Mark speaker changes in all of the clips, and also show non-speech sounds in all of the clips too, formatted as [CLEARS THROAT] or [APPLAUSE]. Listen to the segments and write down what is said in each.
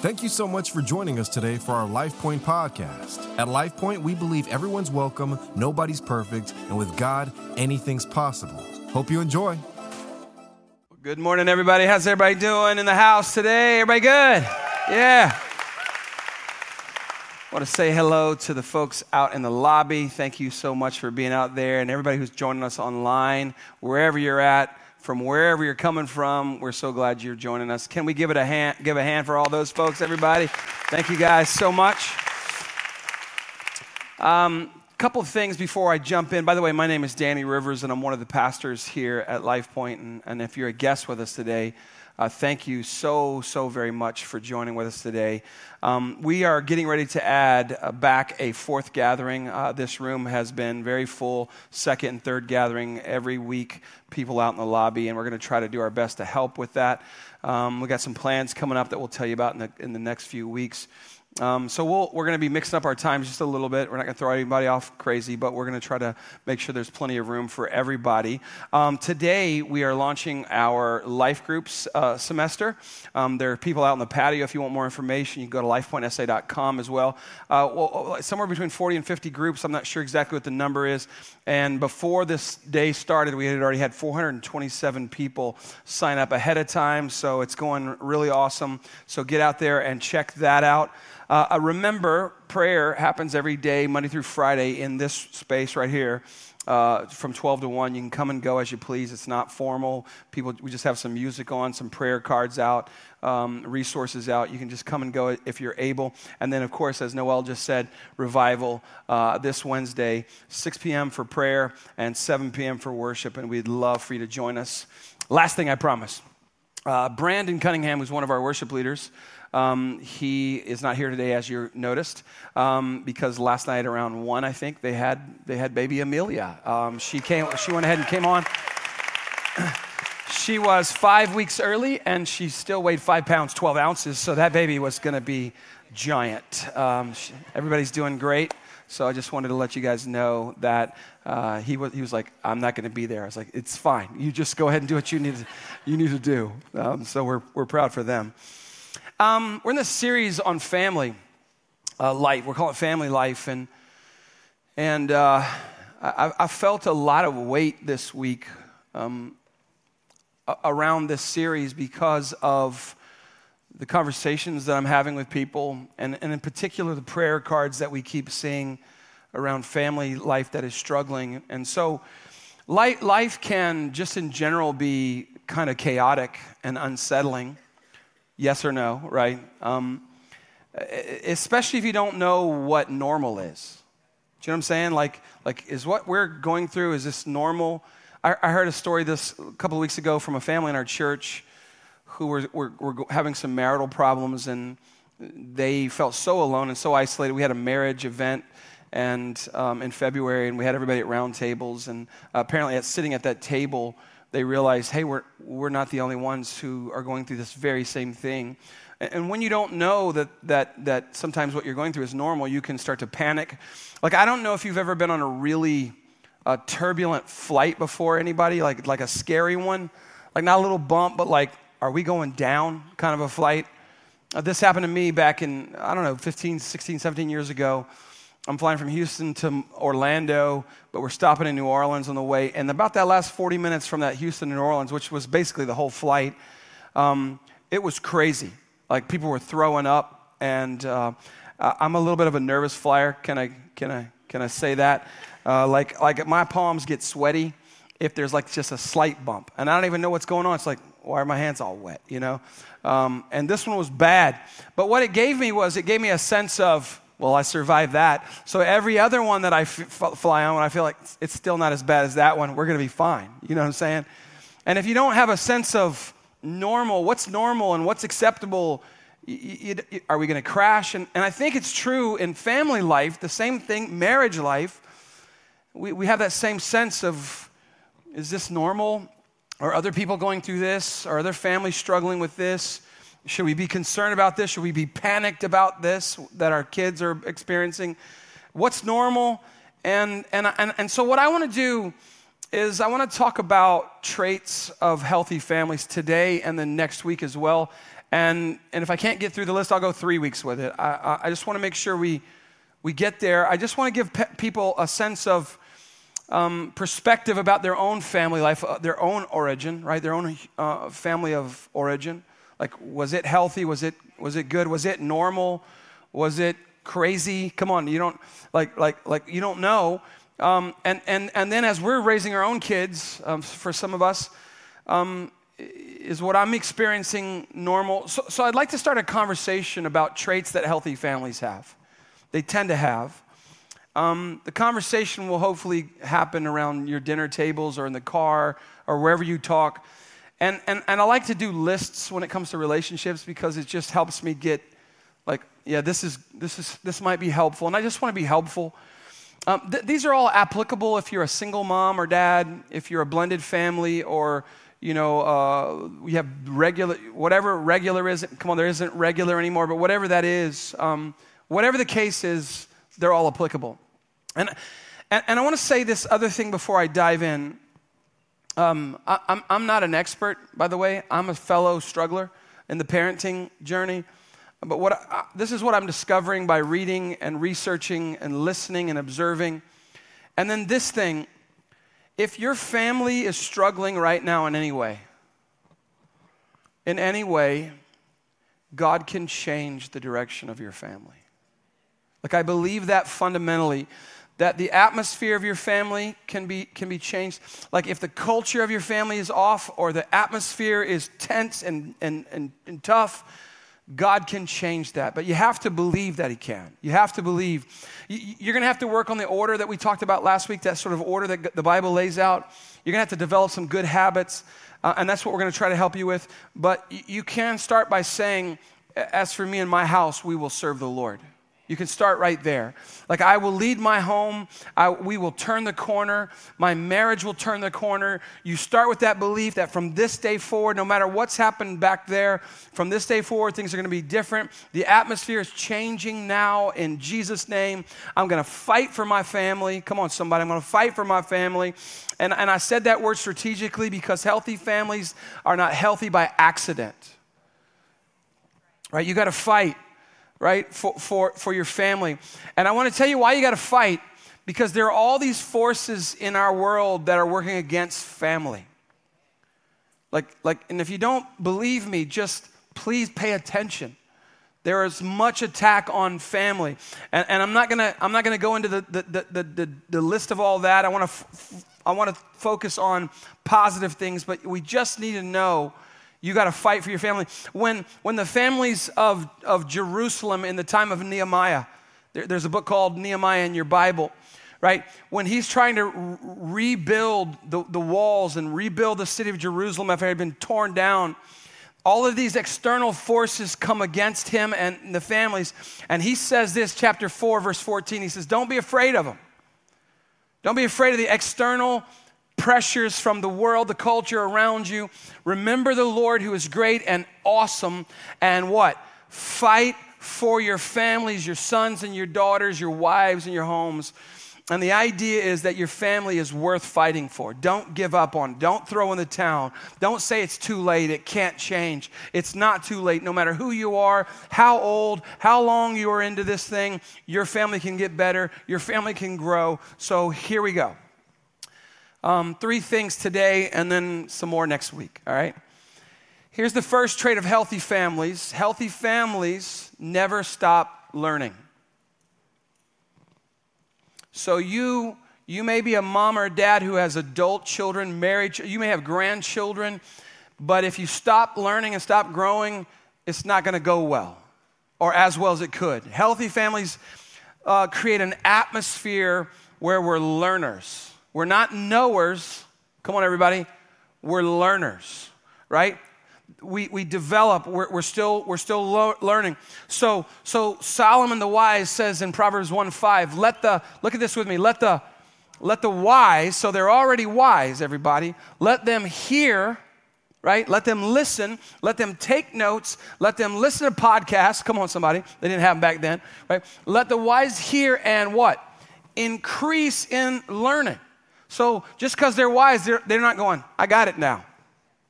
Speaker 1: Thank you so much for joining us today for our LifePoint podcast. At LifePoint, we believe everyone's welcome, nobody's perfect, and with God, anything's possible. Hope you enjoy.
Speaker 2: Good morning, everybody. How's everybody doing in the house today? Everybody good? Yeah. I want to say hello to the folks out in the lobby. Thank you so much for being out there, and everybody who's joining us online, wherever you're at from wherever you're coming from. We're so glad you're joining us. Can we give it a hand? Give a hand for all those folks, everybody. Thank you guys so much. Um, couple of things before I jump in. By the way, my name is Danny Rivers, and I'm one of the pastors here at Life Point. And, and if you're a guest with us today, uh, thank you so, so very much for joining with us today. Um, we are getting ready to add uh, back a fourth gathering. Uh, this room has been very full, second and third gathering every week, people out in the lobby, and we're going to try to do our best to help with that. Um, we got some plans coming up that we'll tell you about in the, in the next few weeks. Um, so we we are going to be mixing up our times just a little bit. We're not going to throw anybody off crazy, but we're going to try to make sure there's plenty of room for everybody. Um, today, we are launching our life groups uh, semester. Um, there are people out in the patio. If you want more information, you can go to lifepointsa.com as well. Uh, well. Somewhere between 40 and 50 groups. I'm not sure exactly what the number is. And before this day started, we had already had 427 people sign up ahead of time. So it's going really awesome. So get out there and check that out. Uh, remember, prayer happens every day, Monday through Friday, in this space right here. Uh, from 12 to 1. You can come and go as you please. It's not formal. People, we just have some music on, some prayer cards out, um, resources out. You can just come and go if you're able. And then, of course, as Noel just said, revival uh, this Wednesday, 6 p.m. for prayer and 7 p.m. for worship. And we'd love for you to join us. Last thing I promise uh, Brandon Cunningham, who's one of our worship leaders, um, he is not here today, as you noticed, um, because last night around one, I think they had they had baby Amelia. Um, she came. She went ahead and came on. [CLEARS THROAT] she was five weeks early, and she still weighed five pounds twelve ounces. So that baby was going to be giant. Um, she, everybody's doing great. So I just wanted to let you guys know that uh, he, was, he was like, I'm not going to be there. I was like, it's fine. You just go ahead and do what you need to, you need to do. Um, so we're, we're proud for them. Um, we're in this series on family uh, life. We're calling it family life. And, and uh, I, I, felt a lot of weight this week um, around this series because of the conversations that I'm having with people, and, and in particular, the prayer cards that we keep seeing around family life that is struggling. And so, life, life can just in general be kind of chaotic and unsettling. Yes or no, right? Um, especially if you don't know what normal is. Do you know what I'm saying? Like, like is what we're going through, is this normal? I, I heard a story this a couple of weeks ago from a family in our church who were, were, were having some marital problems and they felt so alone and so isolated. We had a marriage event and um, in February, and we had everybody at round tables. And apparently, at sitting at that table, they realize, hey, we're, we're not the only ones who are going through this very same thing. And when you don't know that, that, that sometimes what you're going through is normal, you can start to panic. Like, I don't know if you've ever been on a really uh, turbulent flight before, anybody, like, like a scary one. Like, not a little bump, but like, are we going down kind of a flight? Uh, this happened to me back in, I don't know, 15, 16, 17 years ago. I'm flying from Houston to Orlando, but we're stopping in New Orleans on the way. And about that last 40 minutes from that Houston to New Orleans, which was basically the whole flight, um, it was crazy. Like people were throwing up, and uh, I'm a little bit of a nervous flyer. Can I, can I, can I say that? Uh, like, like my palms get sweaty if there's like just a slight bump, and I don't even know what's going on. It's like, why are my hands all wet? You know. Um, and this one was bad, but what it gave me was it gave me a sense of well, I survived that. So every other one that I f- fly on, when I feel like it's still not as bad as that one, we're going to be fine. You know what I'm saying? And if you don't have a sense of normal, what's normal and what's acceptable, you, you, are we going to crash? And, and I think it's true in family life, the same thing, marriage life. We, we have that same sense of is this normal? Are other people going through this? Are other families struggling with this? Should we be concerned about this? Should we be panicked about this that our kids are experiencing? What's normal? And, and, and, and so, what I want to do is, I want to talk about traits of healthy families today and then next week as well. And, and if I can't get through the list, I'll go three weeks with it. I, I just want to make sure we, we get there. I just want to give pe- people a sense of um, perspective about their own family life, uh, their own origin, right? Their own uh, family of origin. Like, was it healthy? Was it, was it good? Was it normal? Was it crazy? Come on, you don't, like, like, like you don't know. Um, and, and, and then as we're raising our own kids, um, for some of us, um, is what I'm experiencing normal? So, so I'd like to start a conversation about traits that healthy families have. They tend to have. Um, the conversation will hopefully happen around your dinner tables or in the car or wherever you talk. And, and, and I like to do lists when it comes to relationships because it just helps me get, like, yeah, this, is, this, is, this might be helpful. And I just want to be helpful. Um, th- these are all applicable if you're a single mom or dad, if you're a blended family, or you know, uh, we have regular, whatever regular isn't, come on, there isn't regular anymore, but whatever that is, um, whatever the case is, they're all applicable. And, and, and I want to say this other thing before I dive in. Um, I, I'm, I'm not an expert, by the way. I'm a fellow struggler in the parenting journey. But what I, this is what I'm discovering by reading and researching and listening and observing. And then this thing if your family is struggling right now in any way, in any way, God can change the direction of your family. Like, I believe that fundamentally, that the atmosphere of your family can be, can be changed. Like, if the culture of your family is off or the atmosphere is tense and, and, and, and tough, God can change that, but you have to believe that He can. You have to believe. You're going to have to work on the order that we talked about last week, that sort of order that the Bible lays out. You're going to have to develop some good habits, uh, and that's what we're going to try to help you with. But you can start by saying, As for me and my house, we will serve the Lord. You can start right there. Like, I will lead my home. I, we will turn the corner. My marriage will turn the corner. You start with that belief that from this day forward, no matter what's happened back there, from this day forward, things are going to be different. The atmosphere is changing now in Jesus' name. I'm going to fight for my family. Come on, somebody. I'm going to fight for my family. And, and I said that word strategically because healthy families are not healthy by accident. Right? You got to fight right, for, for, for your family. And I want to tell you why you got to fight because there are all these forces in our world that are working against family. Like, like, and if you don't believe me, just please pay attention. There is much attack on family. And, and I'm not gonna, I'm not gonna go into the, the, the, the, the list of all that. I wanna, f- I wanna focus on positive things, but we just need to know you got to fight for your family. When, when the families of, of Jerusalem in the time of Nehemiah, there, there's a book called Nehemiah in your Bible, right? When he's trying to rebuild the, the walls and rebuild the city of Jerusalem after it had been torn down, all of these external forces come against him and the families. And he says this, chapter 4, verse 14. He says, Don't be afraid of them. Don't be afraid of the external pressures from the world, the culture around you. Remember the Lord who is great and awesome, and what? Fight for your families, your sons and your daughters, your wives and your homes. And the idea is that your family is worth fighting for. Don't give up on. Don't throw in the towel. Don't say it's too late. It can't change. It's not too late. No matter who you are, how old, how long you are into this thing, your family can get better. Your family can grow. So here we go. Um, three things today and then some more next week, all right? Here's the first trait of healthy families healthy families never stop learning. So you you may be a mom or a dad who has adult children, married, you may have grandchildren, but if you stop learning and stop growing, it's not going to go well or as well as it could. Healthy families uh, create an atmosphere where we're learners. We're not knowers. Come on, everybody. We're learners, right? We, we develop, we're, we're still, we're still lo- learning. So, so Solomon the wise says in Proverbs 1 5, let the, look at this with me, let the, let the wise, so they're already wise, everybody, let them hear, right? Let them listen, let them take notes, let them listen to podcasts. Come on, somebody. They didn't have them back then, right? Let the wise hear and what? Increase in learning. So just because they're wise, they're, they're not going, I got it now.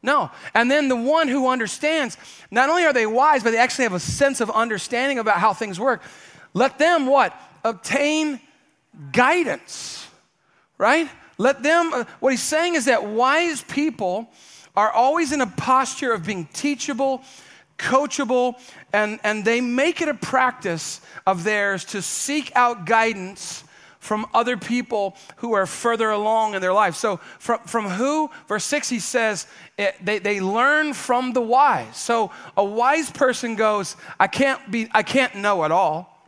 Speaker 2: No. And then the one who understands, not only are they wise, but they actually have a sense of understanding about how things work. Let them what? Obtain guidance, right? Let them, uh, what he's saying is that wise people are always in a posture of being teachable, coachable, and, and they make it a practice of theirs to seek out guidance from other people who are further along in their life. So, from, from who? Verse 6, he says, it, they, they learn from the wise. So, a wise person goes, I can't, be, I can't know it all.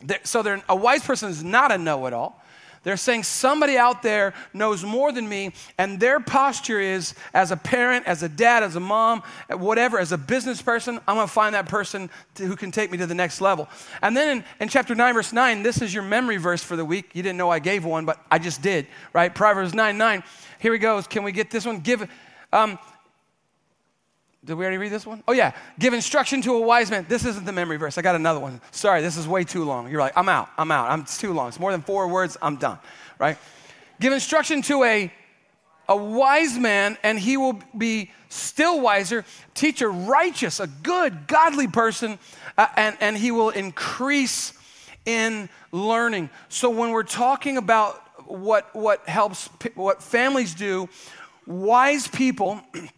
Speaker 2: They're, so, a wise person is not a know it all. They're saying somebody out there knows more than me, and their posture is as a parent, as a dad, as a mom, whatever, as a business person, I'm gonna find that person to, who can take me to the next level. And then in, in chapter 9, verse 9, this is your memory verse for the week. You didn't know I gave one, but I just did, right? Proverbs 9 9. Here he goes. Can we get this one? Give. Um, did we already read this one? Oh, yeah. Give instruction to a wise man. This isn't the memory verse. I got another one. Sorry, this is way too long. You're like, I'm out. I'm out. I'm, it's too long. It's more than four words. I'm done, right? Give instruction to a, a wise man, and he will be still wiser. Teach a righteous, a good, godly person, uh, and, and he will increase in learning. So when we're talking about what, what helps, what families do, wise people [CLEARS THROAT]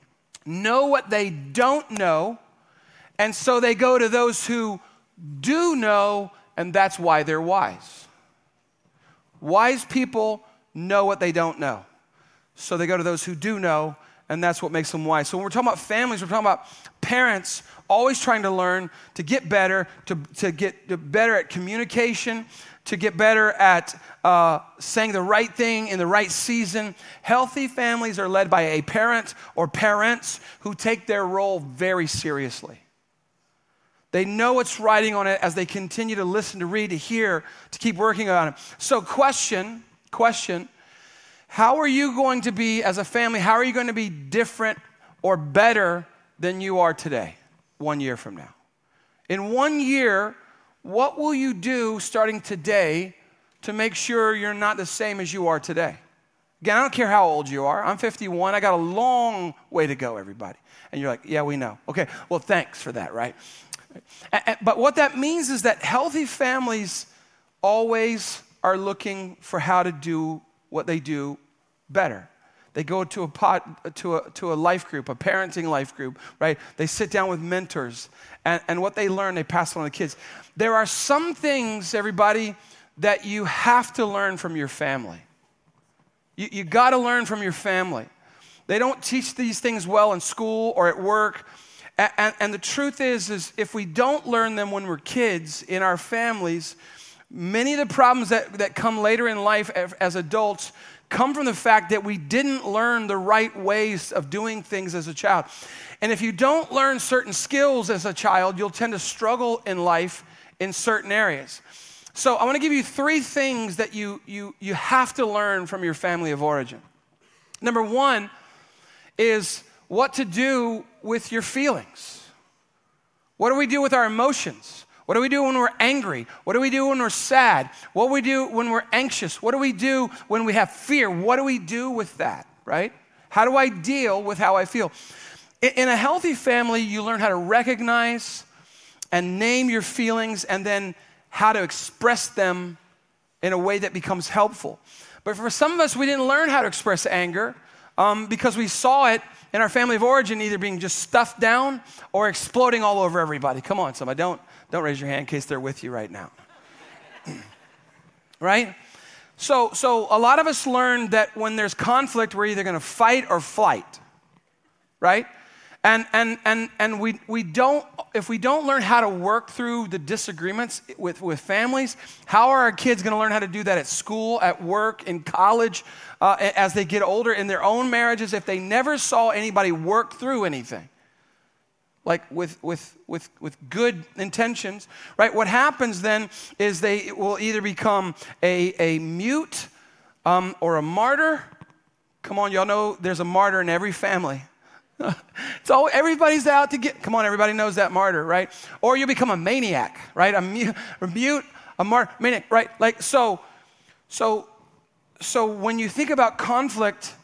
Speaker 2: know what they don't know, and so they go to those who do know, and that's why they're wise. Wise people know what they don't know. So they go to those who do know, and that's what makes them wise. So when we're talking about families, we're talking about parents always trying to learn to get better, to, to get better at communication, to get better at uh, saying the right thing in the right season. Healthy families are led by a parent or parents who take their role very seriously. They know what's writing on it as they continue to listen, to read, to hear, to keep working on it. So, question, question, how are you going to be as a family? How are you going to be different or better than you are today, one year from now? In one year, what will you do starting today to make sure you're not the same as you are today? Again, I don't care how old you are. I'm 51. I got a long way to go, everybody. And you're like, yeah, we know. Okay, well, thanks for that, right? But what that means is that healthy families always are looking for how to do what they do better. They go to a, pot, to, a, to a life group, a parenting life group, right? They sit down with mentors, and, and what they learn, they pass on to the kids. There are some things, everybody, that you have to learn from your family. You, you got to learn from your family. They don't teach these things well in school or at work. And, and, and the truth is, is if we don't learn them when we're kids in our families, many of the problems that, that come later in life as adults come from the fact that we didn't learn the right ways of doing things as a child. And if you don't learn certain skills as a child, you'll tend to struggle in life in certain areas. So I want to give you three things that you, you, you have to learn from your family of origin. Number one is what to do with your feelings. What do we do with our emotions? What do we do when we're angry? What do we do when we're sad? What do we do when we're anxious? What do we do when we have fear? What do we do with that, right? How do I deal with how I feel? In a healthy family, you learn how to recognize and name your feelings and then how to express them in a way that becomes helpful. But for some of us, we didn't learn how to express anger um, because we saw it in our family of origin either being just stuffed down or exploding all over everybody. Come on, somebody, don't, don't raise your hand in case they're with you right now. right? So, so a lot of us learn that when there's conflict, we're either going to fight or flight, right? And, and, and, and we, we don't, if we don't learn how to work through the disagreements with, with families, how are our kids going to learn how to do that at school, at work, in college, uh, as they get older, in their own marriages, if they never saw anybody work through anything? like with, with, with, with good intentions, right? What happens then is they will either become a, a mute um, or a martyr. Come on, y'all know there's a martyr in every family. [LAUGHS] all everybody's out to get. Come on, everybody knows that martyr, right? Or you become a maniac, right? A mute, a, mute, a mar- maniac, right? Like so, so, so when you think about conflict,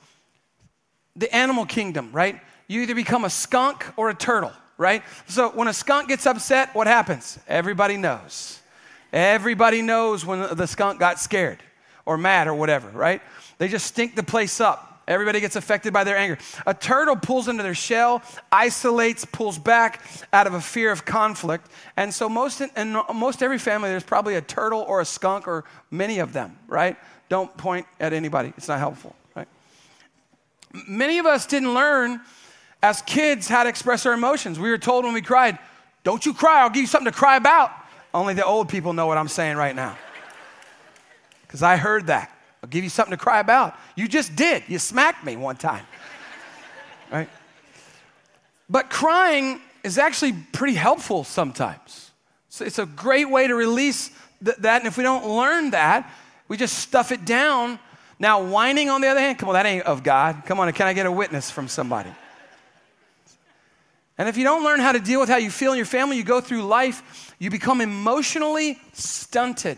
Speaker 2: the animal kingdom, right? You either become a skunk or a turtle, right? So when a skunk gets upset, what happens? Everybody knows. Everybody knows when the skunk got scared or mad or whatever, right? They just stink the place up. Everybody gets affected by their anger. A turtle pulls into their shell, isolates, pulls back out of a fear of conflict. And so, most in, most every family, there's probably a turtle or a skunk or many of them, right? Don't point at anybody, it's not helpful, right? Many of us didn't learn as kids how to express our emotions. We were told when we cried, Don't you cry, I'll give you something to cry about. Only the old people know what I'm saying right now. Because I heard that. I'll give you something to cry about. You just did. You smacked me one time. [LAUGHS] right? But crying is actually pretty helpful sometimes. So it's a great way to release th- that. And if we don't learn that, we just stuff it down. Now, whining, on the other hand, come on, that ain't of God. Come on, can I get a witness from somebody? And if you don't learn how to deal with how you feel in your family, you go through life, you become emotionally stunted.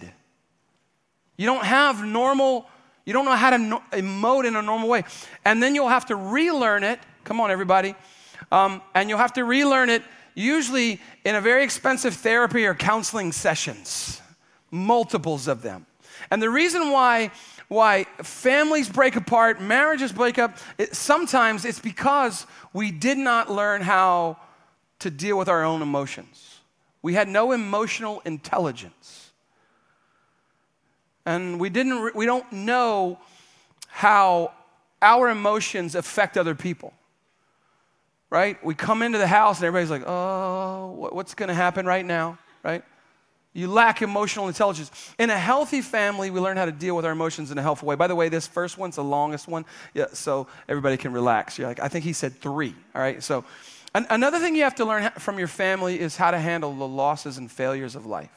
Speaker 2: You don't have normal you don't know how to no- emote in a normal way. And then you'll have to relearn it. Come on, everybody. Um, and you'll have to relearn it usually in a very expensive therapy or counseling sessions, multiples of them. And the reason why why families break apart, marriages break up, it, sometimes it's because we did not learn how to deal with our own emotions. We had no emotional intelligence and we didn't we don't know how our emotions affect other people right? We come into the house and everybody's like oh what's going to happen right now? Right? You lack emotional intelligence. In a healthy family we learn how to deal with our emotions in a healthy way. By the way this first one's the longest one. Yeah, so everybody can relax. You're like i think he said three. All right? So an- another thing you have to learn from your family is how to handle the losses and failures of life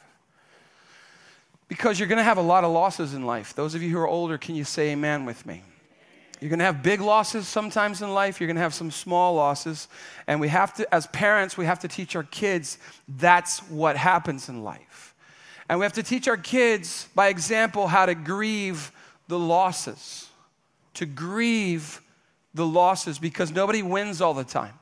Speaker 2: because you're going to have a lot of losses in life. Those of you who are older, can you say amen with me? You're going to have big losses sometimes in life. You're going to have some small losses. And we have to, as parents, we have to teach our kids that's what happens in life. And we have to teach our kids, by example, how to grieve the losses, to grieve the losses because nobody wins all the time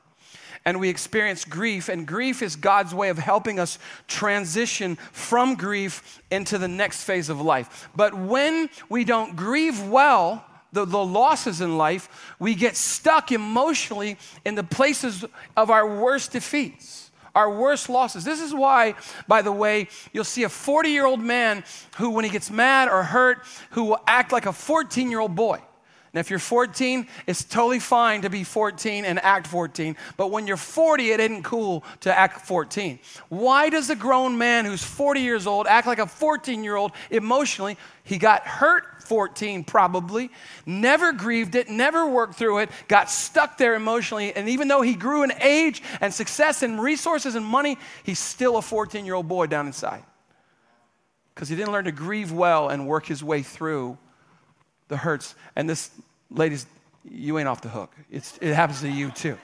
Speaker 2: and we experience grief. And grief is God's way of helping us transition from grief into the next phase of life. But when we don't grieve well, the, the losses in life, we get stuck emotionally in the places of our worst defeats our worst losses. This is why, by the way, you'll see a 40 year old man who, when he gets mad or hurt, who will act like a 14 year old boy. Now, if you're 14, it's totally fine to be 14 and act 14. But when you're 40, it isn't cool to act 14. Why does a grown man who's 40 years old act like a 14 year old emotionally? He got hurt 14, probably, never grieved it, never worked through it, got stuck there emotionally. And even though he grew in age and success and resources and money, he's still a 14 year old boy down inside. Because he didn't learn to grieve well and work his way through the hurts. And this, ladies, you ain't off the hook. It's, it happens to you too.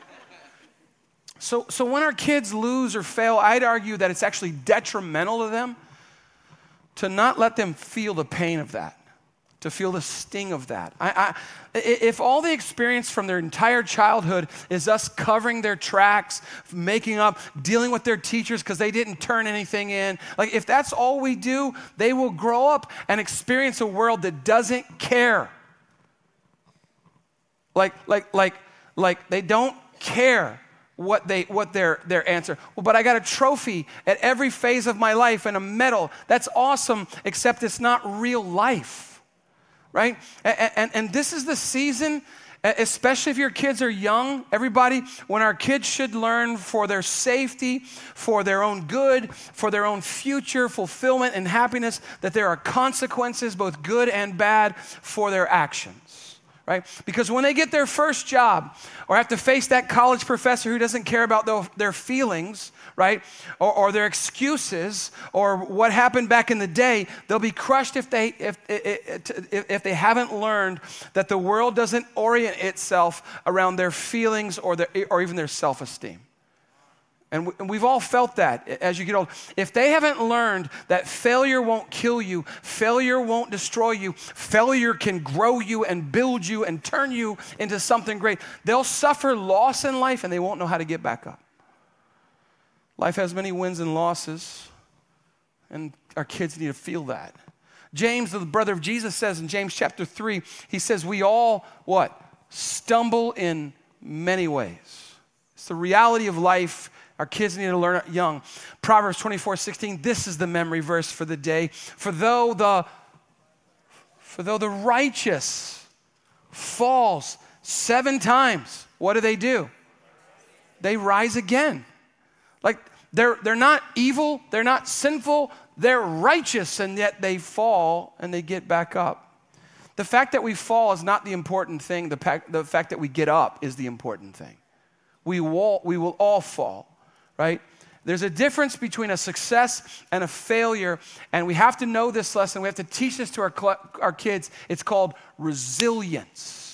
Speaker 2: So, so when our kids lose or fail, I'd argue that it's actually detrimental to them to not let them feel the pain of that to feel the sting of that. I, I, if all the experience from their entire childhood is us covering their tracks, making up, dealing with their teachers because they didn't turn anything in, like if that's all we do, they will grow up and experience a world that doesn't care. Like, like, like, like they don't care what they what their their answer well but i got a trophy at every phase of my life and a medal that's awesome except it's not real life right? And, and, and this is the season especially if your kids are young, everybody, when our kids should learn for their safety, for their own good, for their own future fulfillment and happiness, that there are consequences, both good and bad, for their actions, right? Because when they get their first job or have to face that college professor who doesn't care about their feelings, right? Or, or their excuses or what happened back in the day, they'll be crushed if they, if, if, if they haven't learned that the world doesn't orient itself around their feelings or, their, or even their self esteem. And we've all felt that as you get old. If they haven't learned that failure won't kill you, failure won't destroy you, failure can grow you and build you and turn you into something great, they'll suffer loss in life and they won't know how to get back up. Life has many wins and losses, and our kids need to feel that. James, the brother of Jesus, says in James chapter 3, he says, We all, what? Stumble in many ways. It's the reality of life our kids need to learn it young. Proverbs 24, 16, this is the memory verse for the day. For though the, for though the righteous falls seven times, what do they do? They rise again. Like they're, they're not evil, they're not sinful, they're righteous, and yet they fall and they get back up. The fact that we fall is not the important thing, the, the fact that we get up is the important thing. We will, we will all fall right? There's a difference between a success and a failure, and we have to know this lesson. We have to teach this to our, our kids. It's called resilience.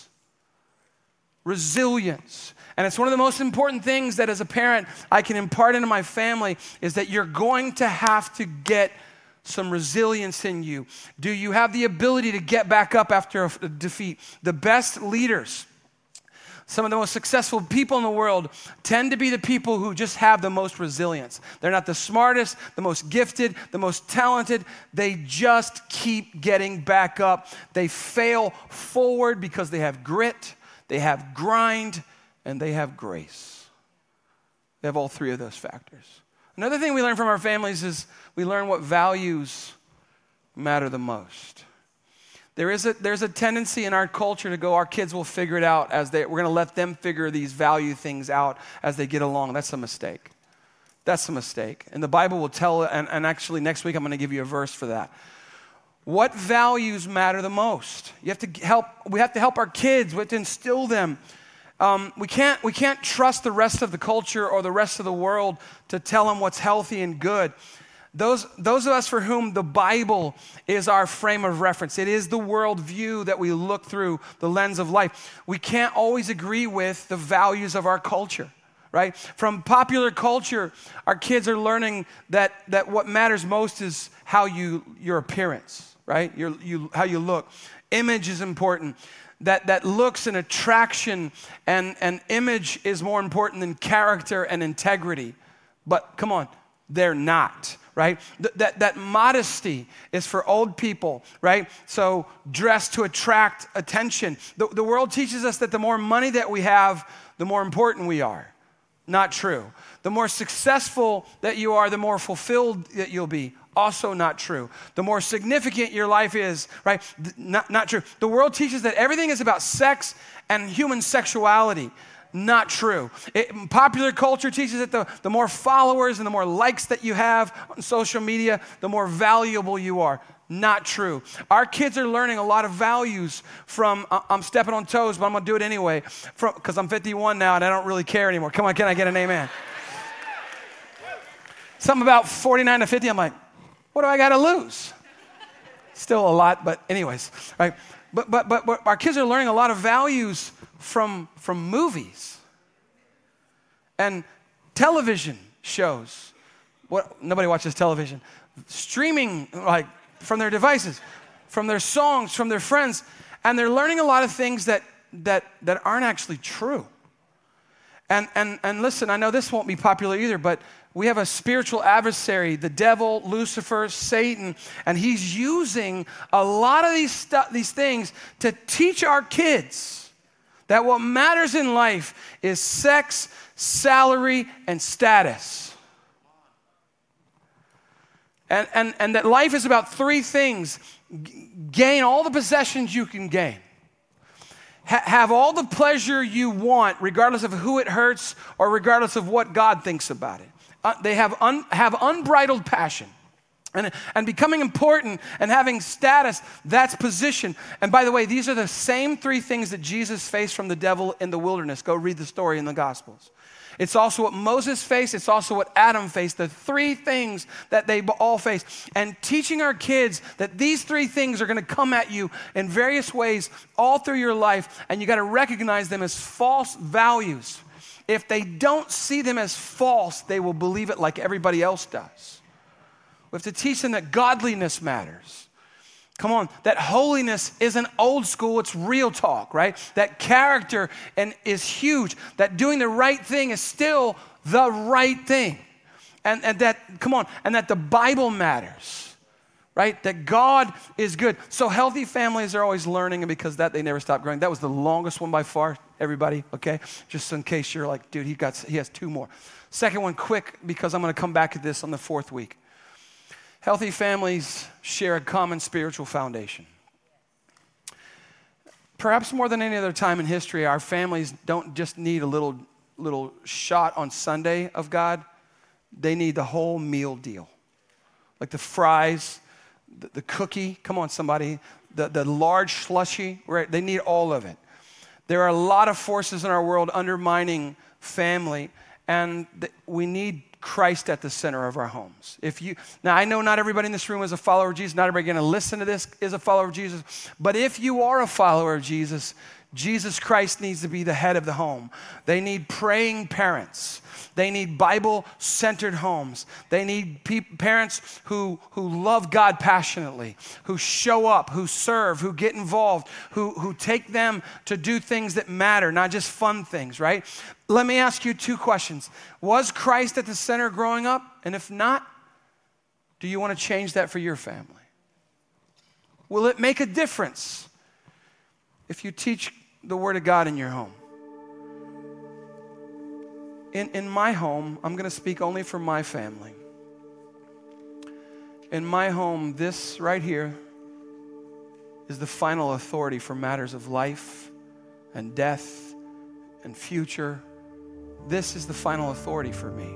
Speaker 2: Resilience. And it's one of the most important things that as a parent I can impart into my family is that you're going to have to get some resilience in you. Do you have the ability to get back up after a defeat? The best leaders some of the most successful people in the world tend to be the people who just have the most resilience. They're not the smartest, the most gifted, the most talented. They just keep getting back up. They fail forward because they have grit, they have grind, and they have grace. They have all three of those factors. Another thing we learn from our families is we learn what values matter the most. There is a, there's a tendency in our culture to go, our kids will figure it out as they, we're going to let them figure these value things out as they get along. That's a mistake. That's a mistake. And the Bible will tell, and, and actually next week I'm going to give you a verse for that. What values matter the most? You have to help, we have to help our kids, we have to instill them. Um, we, can't, we can't trust the rest of the culture or the rest of the world to tell them what's healthy and good. Those, those of us for whom the Bible is our frame of reference, it is the worldview that we look through, the lens of life. We can't always agree with the values of our culture, right? From popular culture, our kids are learning that, that what matters most is how you, your appearance, right? Your, you, how you look. Image is important. That, that looks and attraction and, and image is more important than character and integrity. But come on, they're not right? Th- that, that modesty is for old people, right? So dress to attract attention. The, the world teaches us that the more money that we have, the more important we are. Not true. The more successful that you are, the more fulfilled that you'll be. Also, not true. The more significant your life is, right? Not, not true. The world teaches that everything is about sex and human sexuality not true. It, popular culture teaches that the, the more followers and the more likes that you have on social media, the more valuable you are. Not true. Our kids are learning a lot of values from, uh, I'm stepping on toes, but I'm gonna do it anyway, because I'm 51 now and I don't really care anymore. Come on, can I get an amen? Something about 49 to 50, I'm like, what do I gotta lose? Still a lot, but, anyways, right? But, but, but, but our kids are learning a lot of values from, from movies and television shows. What, nobody watches television. Streaming, like from their devices, from their songs, from their friends, and they're learning a lot of things that, that, that aren't actually true. And, and, and listen, I know this won't be popular either, but we have a spiritual adversary, the devil, Lucifer, Satan, and he's using a lot of these, stu- these things to teach our kids that what matters in life is sex, salary, and status. And, and, and that life is about three things gain all the possessions you can gain, ha- have all the pleasure you want, regardless of who it hurts or regardless of what God thinks about it. Uh, they have, un- have unbridled passion. And, and becoming important and having status, that's position. And by the way, these are the same three things that Jesus faced from the devil in the wilderness. Go read the story in the Gospels. It's also what Moses faced, it's also what Adam faced, the three things that they all faced. And teaching our kids that these three things are going to come at you in various ways all through your life, and you got to recognize them as false values if they don't see them as false, they will believe it like everybody else does. We have to teach them that godliness matters. Come on, that holiness isn't old school, it's real talk, right? That character and is huge. That doing the right thing is still the right thing. And, and that, come on, and that the Bible matters right? That God is good. So healthy families are always learning, and because that, they never stop growing. That was the longest one by far, everybody, okay? Just in case you're like, dude, he, got, he has two more. Second one, quick, because I'm to come back to this on the fourth week. Healthy families share a common spiritual foundation. Perhaps more than any other time in history, our families don't just need a little, little shot on Sunday of God, they need the whole meal deal. Like the fries, the, the cookie, come on, somebody, the, the large slushy, right? They need all of it. There are a lot of forces in our world undermining family, and th- we need Christ at the center of our homes. If you now I know not everybody in this room is a follower of Jesus, not everybody going to listen to this is a follower of Jesus, but if you are a follower of Jesus, Jesus Christ needs to be the head of the home. They need praying parents. They need Bible centered homes. They need pe- parents who, who love God passionately, who show up, who serve, who get involved, who, who take them to do things that matter, not just fun things, right? Let me ask you two questions. Was Christ at the center growing up? And if not, do you want to change that for your family? Will it make a difference if you teach the Word of God in your home. In, in my home, I'm going to speak only for my family. In my home, this right here is the final authority for matters of life and death and future. This is the final authority for me.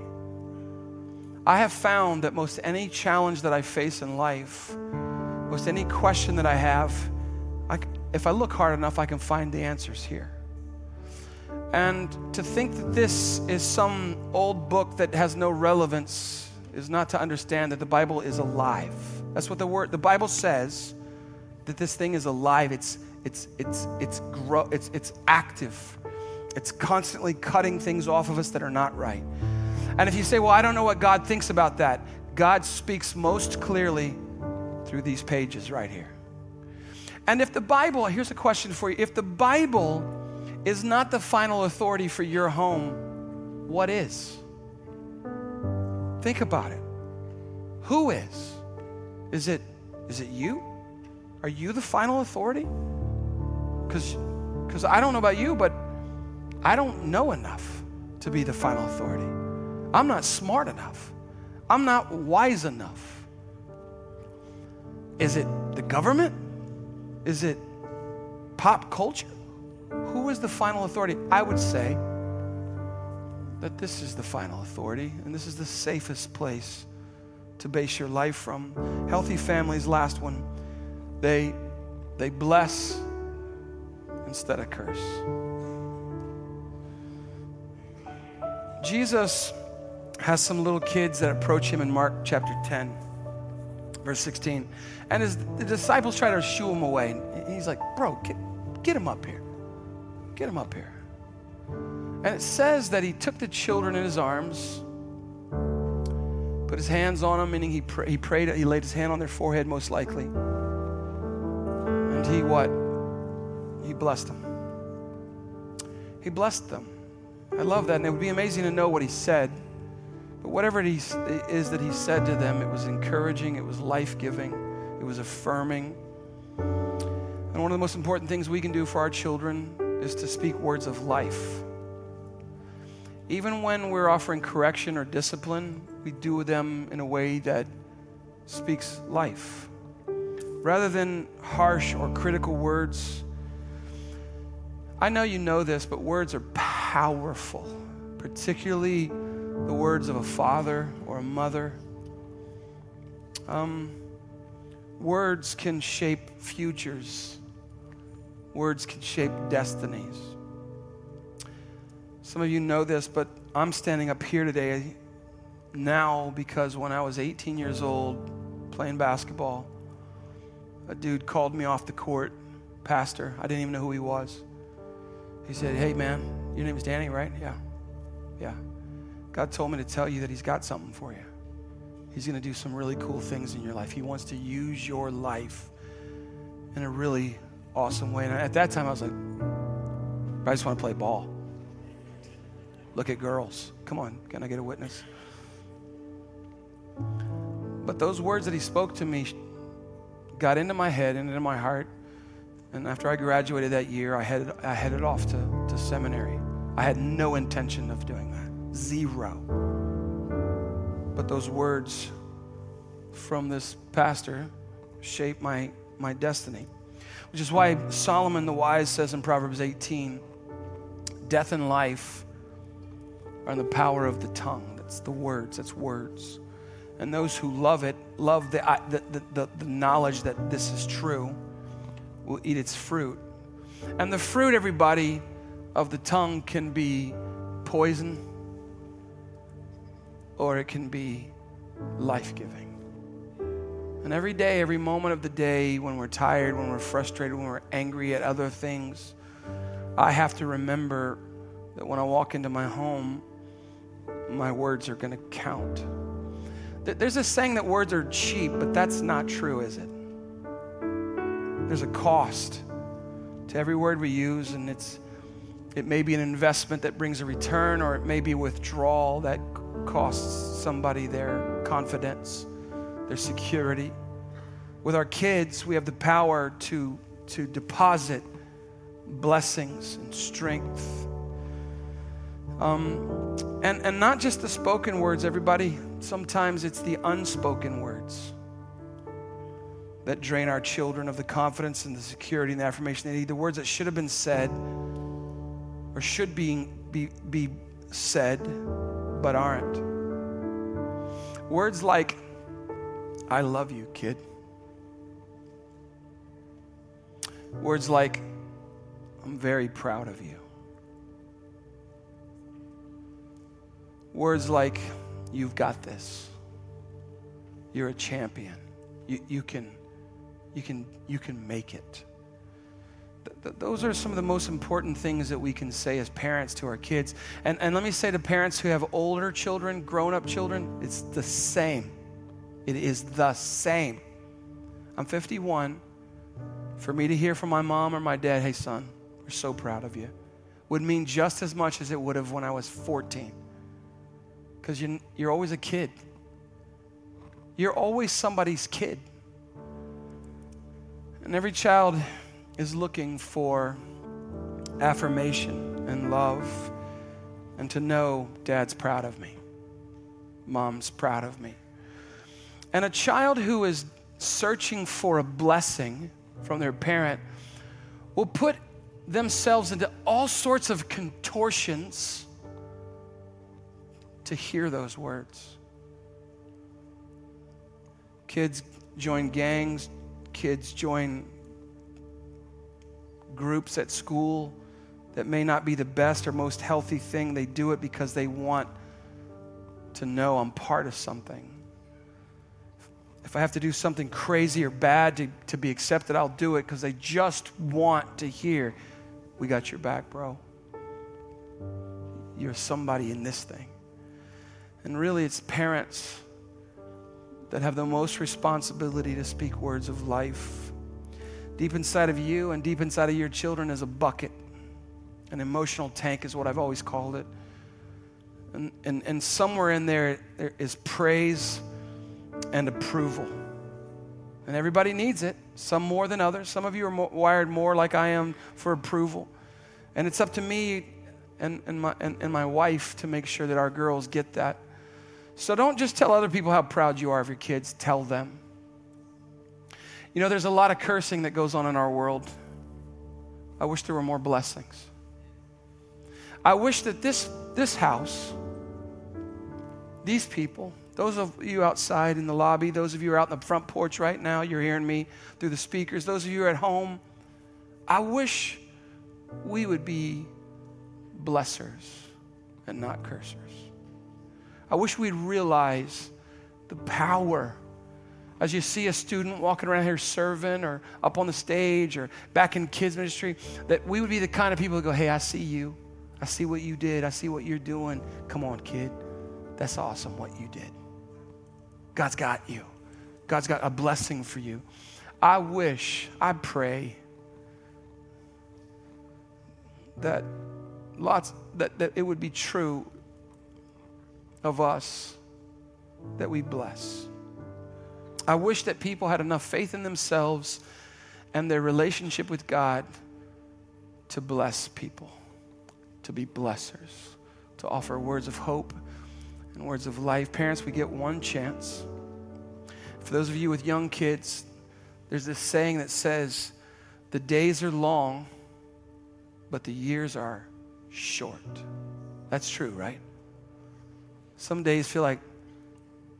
Speaker 2: I have found that most any challenge that I face in life, most any question that I have, if I look hard enough, I can find the answers here. And to think that this is some old book that has no relevance is not to understand that the Bible is alive. That's what the word the Bible says that this thing is alive. It's it's it's it's grow it's it's active. It's constantly cutting things off of us that are not right. And if you say, "Well, I don't know what God thinks about that." God speaks most clearly through these pages right here. And if the Bible, here's a question for you if the Bible is not the final authority for your home, what is? Think about it. Who is? Is it is it you? Are you the final authority? Cuz cuz I don't know about you, but I don't know enough to be the final authority. I'm not smart enough. I'm not wise enough. Is it the government? Is it pop culture? Who is the final authority? I would say that this is the final authority and this is the safest place to base your life from. Healthy families, last one, they, they bless instead of curse. Jesus has some little kids that approach him in Mark chapter 10 verse 16. And his, the disciples try to shoo him away. And he's like, Bro, get, get him up here. Get him up here. And it says that he took the children in his arms, put his hands on them, meaning he, pray, he prayed, he laid his hand on their forehead, most likely. And he what? He blessed them. He blessed them. I love that. And it would be amazing to know what he said. But whatever it is that he said to them, it was encouraging, it was life giving, it was affirming. And one of the most important things we can do for our children is to speak words of life. Even when we're offering correction or discipline, we do them in a way that speaks life. Rather than harsh or critical words, I know you know this, but words are powerful, particularly the words of a father or a mother. Um, words can shape futures, words can shape destinies. Some of you know this, but I'm standing up here today now because when I was 18 years old playing basketball, a dude called me off the court, pastor. I didn't even know who he was. He said, Hey, man, your name is Danny, right? Yeah. Yeah. God told me to tell you that He's got something for you. He's going to do some really cool things in your life. He wants to use your life in a really awesome way. And at that time, I was like, I just want to play ball. Look at girls. Come on, can I get a witness? But those words that he spoke to me got into my head and into my heart. And after I graduated that year, I headed, I headed off to, to seminary. I had no intention of doing that, zero. But those words from this pastor shaped my, my destiny, which is why Solomon the Wise says in Proverbs 18 death and life are in the power of the tongue. That's the words, that's words. And those who love it, love uh, the, the, the, the, knowledge that this is true, will eat its fruit. And the fruit, everybody, of the tongue can be poison or it can be life giving. And every day, every moment of the day, when we're tired, when we're frustrated, when we're angry at other things, I have to remember that when I walk into my home, my words are going to count. There's a saying that words are cheap, but that's not true, is it? There's a cost to every word we use, and it's it may be an investment that brings a return, or it may be withdrawal that costs somebody their confidence, their security. With our kids, we have the power to, to deposit blessings and strength. Um, and, and not just the spoken words, everybody. Sometimes it's the unspoken words that drain our children of the confidence and the security and the affirmation they need. The words that should have been said or should be, be, be said but aren't. Words like, I love you, kid. Words like, I'm very proud of you. Words like, you've got this. You're a champion. You, you, can, you, can, you can make it. Th- th- those are some of the most important things that we can say as parents to our kids. And, and let me say to parents who have older children, grown up children, it's the same. It is the same. I'm 51. For me to hear from my mom or my dad, hey, son, we're so proud of you, would mean just as much as it would have when I was 14 because you, you're always a kid. You're always somebody's kid. And every child is looking for affirmation and love and to know dad's proud of me, mom's proud of me. And a child who is searching for a blessing from their parent will put themselves into all sorts of contortions to hear those words. Kids join gangs, kids join groups at school that may not be the best or most healthy thing. They do it because they want to know I'm part of something. If I have to do something crazy or bad to, to be accepted, I'll do it because they just want to hear, We got your back, bro. You're somebody in this thing. And really, it's parents that have the most responsibility to speak words of life. Deep inside of you and deep inside of your children is a bucket. An emotional tank is what I've always called it. And, and, and somewhere in there, there is praise and approval. And everybody needs it, some more than others. Some of you are more, wired more like I am for approval. And it's up to me and, and, my, and, and my wife to make sure that our girls get that. So don't just tell other people how proud you are of your kids, tell them. You know, there's a lot of cursing that goes on in our world. I wish there were more blessings. I wish that this, this house, these people, those of you outside in the lobby, those of you are out in the front porch right now, you're hearing me through the speakers, those of you at home, I wish we would be blessers and not cursers. I wish we'd realize the power as you see a student walking around here serving or up on the stage or back in kids ministry that we would be the kind of people who go hey i see you i see what you did. I see what you're doing. Come on, kid. That's awesome what you did. God's got you. God's got a blessing for you. I wish, I pray that lots that, that it would be true of us that we bless. I wish that people had enough faith in themselves and their relationship with God to bless people, to be blessers, to offer words of hope and words of life. Parents, we get one chance. For those of you with young kids, there's this saying that says, the days are long, but the years are short. That's true, right? Some days feel like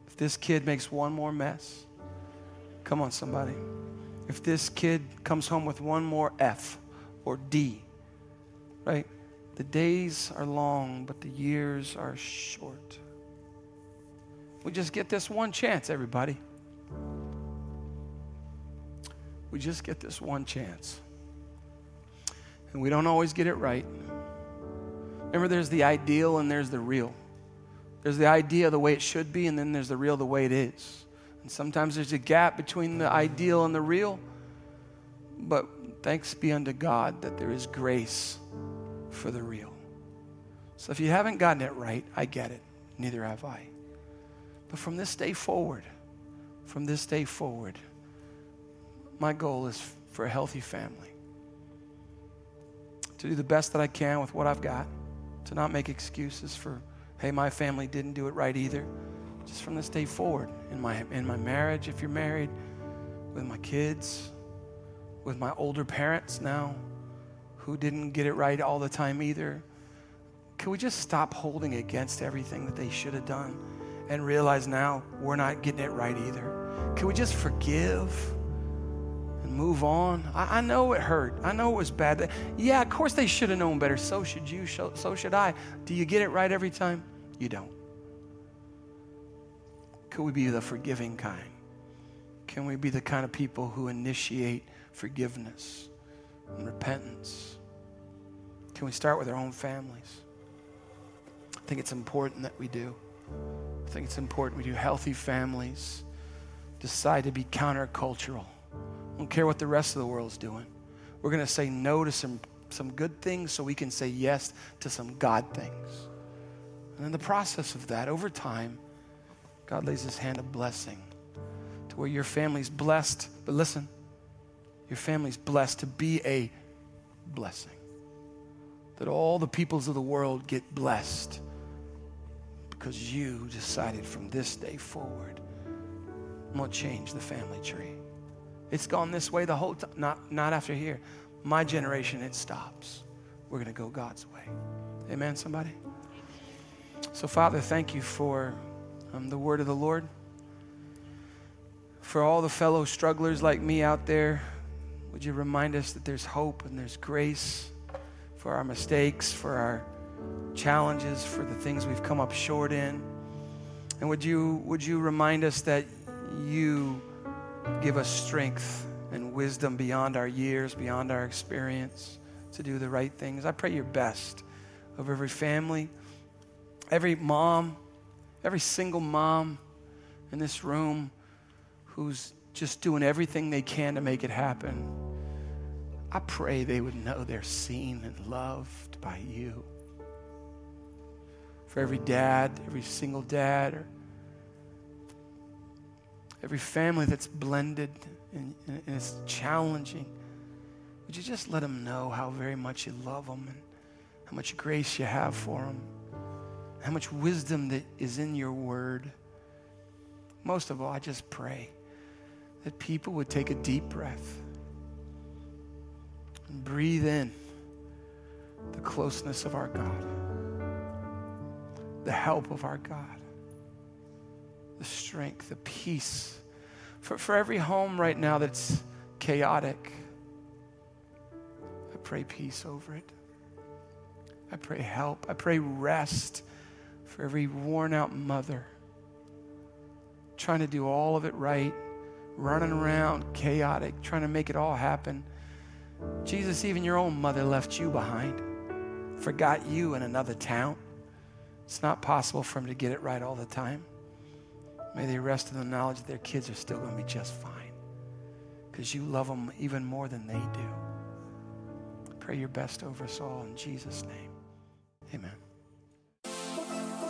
Speaker 2: if this kid makes one more mess, come on, somebody. If this kid comes home with one more F or D, right? The days are long, but the years are short. We just get this one chance, everybody. We just get this one chance. And we don't always get it right. Remember, there's the ideal and there's the real. There's the idea the way it should be, and then there's the real the way it is. And sometimes there's a gap between the ideal and the real. But thanks be unto God that there is grace for the real. So if you haven't gotten it right, I get it. Neither have I. But from this day forward, from this day forward, my goal is for a healthy family. To do the best that I can with what I've got, to not make excuses for, hey, my family didn't do it right either. Just from this day forward, in my, in my marriage, if you're married, with my kids, with my older parents now, who didn't get it right all the time either. Can we just stop holding against everything that they should have done and realize now we're not getting it right either? Can we just forgive? And move on. I, I, know it hurt. I know it was bad. Yeah, of course they should have known better. So should you. So should I. Do you get it right every time? You don't. Could we be the forgiving kind? Can we be the kind of people who initiate forgiveness and repentance? Can we start with our own families? I think it's important that we do. I think it's important we do. Healthy families decide to be countercultural I don't care what the rest of the world's doing. We're going to say no to some, some good things so we can say yes to some God things. And in the process of that, over time, God lays his hand of blessing to where your family's blessed. But listen, your family's blessed to be a blessing. That all the peoples of the world get blessed because you decided from this day forward, I'm going to change the family tree. It's gone this way the whole time. Not, not after here. My generation, it stops. We're going to go God's way. Amen, somebody? So, Father, thank you for um, the word of the Lord. For all the fellow strugglers like me out there, would you remind us that there's hope and there's grace for our mistakes, for our challenges, for the things we've come up short in? And would you, would you remind us that you Give us strength and wisdom beyond our years, beyond our experience to do the right things. I pray your best of every family, every mom, every single mom in this room who's just doing everything they can to make it happen. I pray they would know they're seen and loved by you. For every dad, every single dad, or every family that's blended and, and, it's challenging, would you just let them know how very much you love them and how much grace you have for them, how much wisdom that is in your word? Most of all, I just pray that people would take a deep breath and breathe in the closeness of our God, the help of our God the strength, the peace. For, for every home right now that's chaotic, I pray peace over it. I pray help. I pray rest for every worn out mother trying to do all of it right, running around chaotic, trying to make it all happen. Jesus, even your own mother left you behind. forgot you in another town. It's not possible for them to get it right all the time. May they rest in the knowledge that their kids are still going to be just fine because you love them even more than they do. Pray your best over us all in Jesus' name. Amen.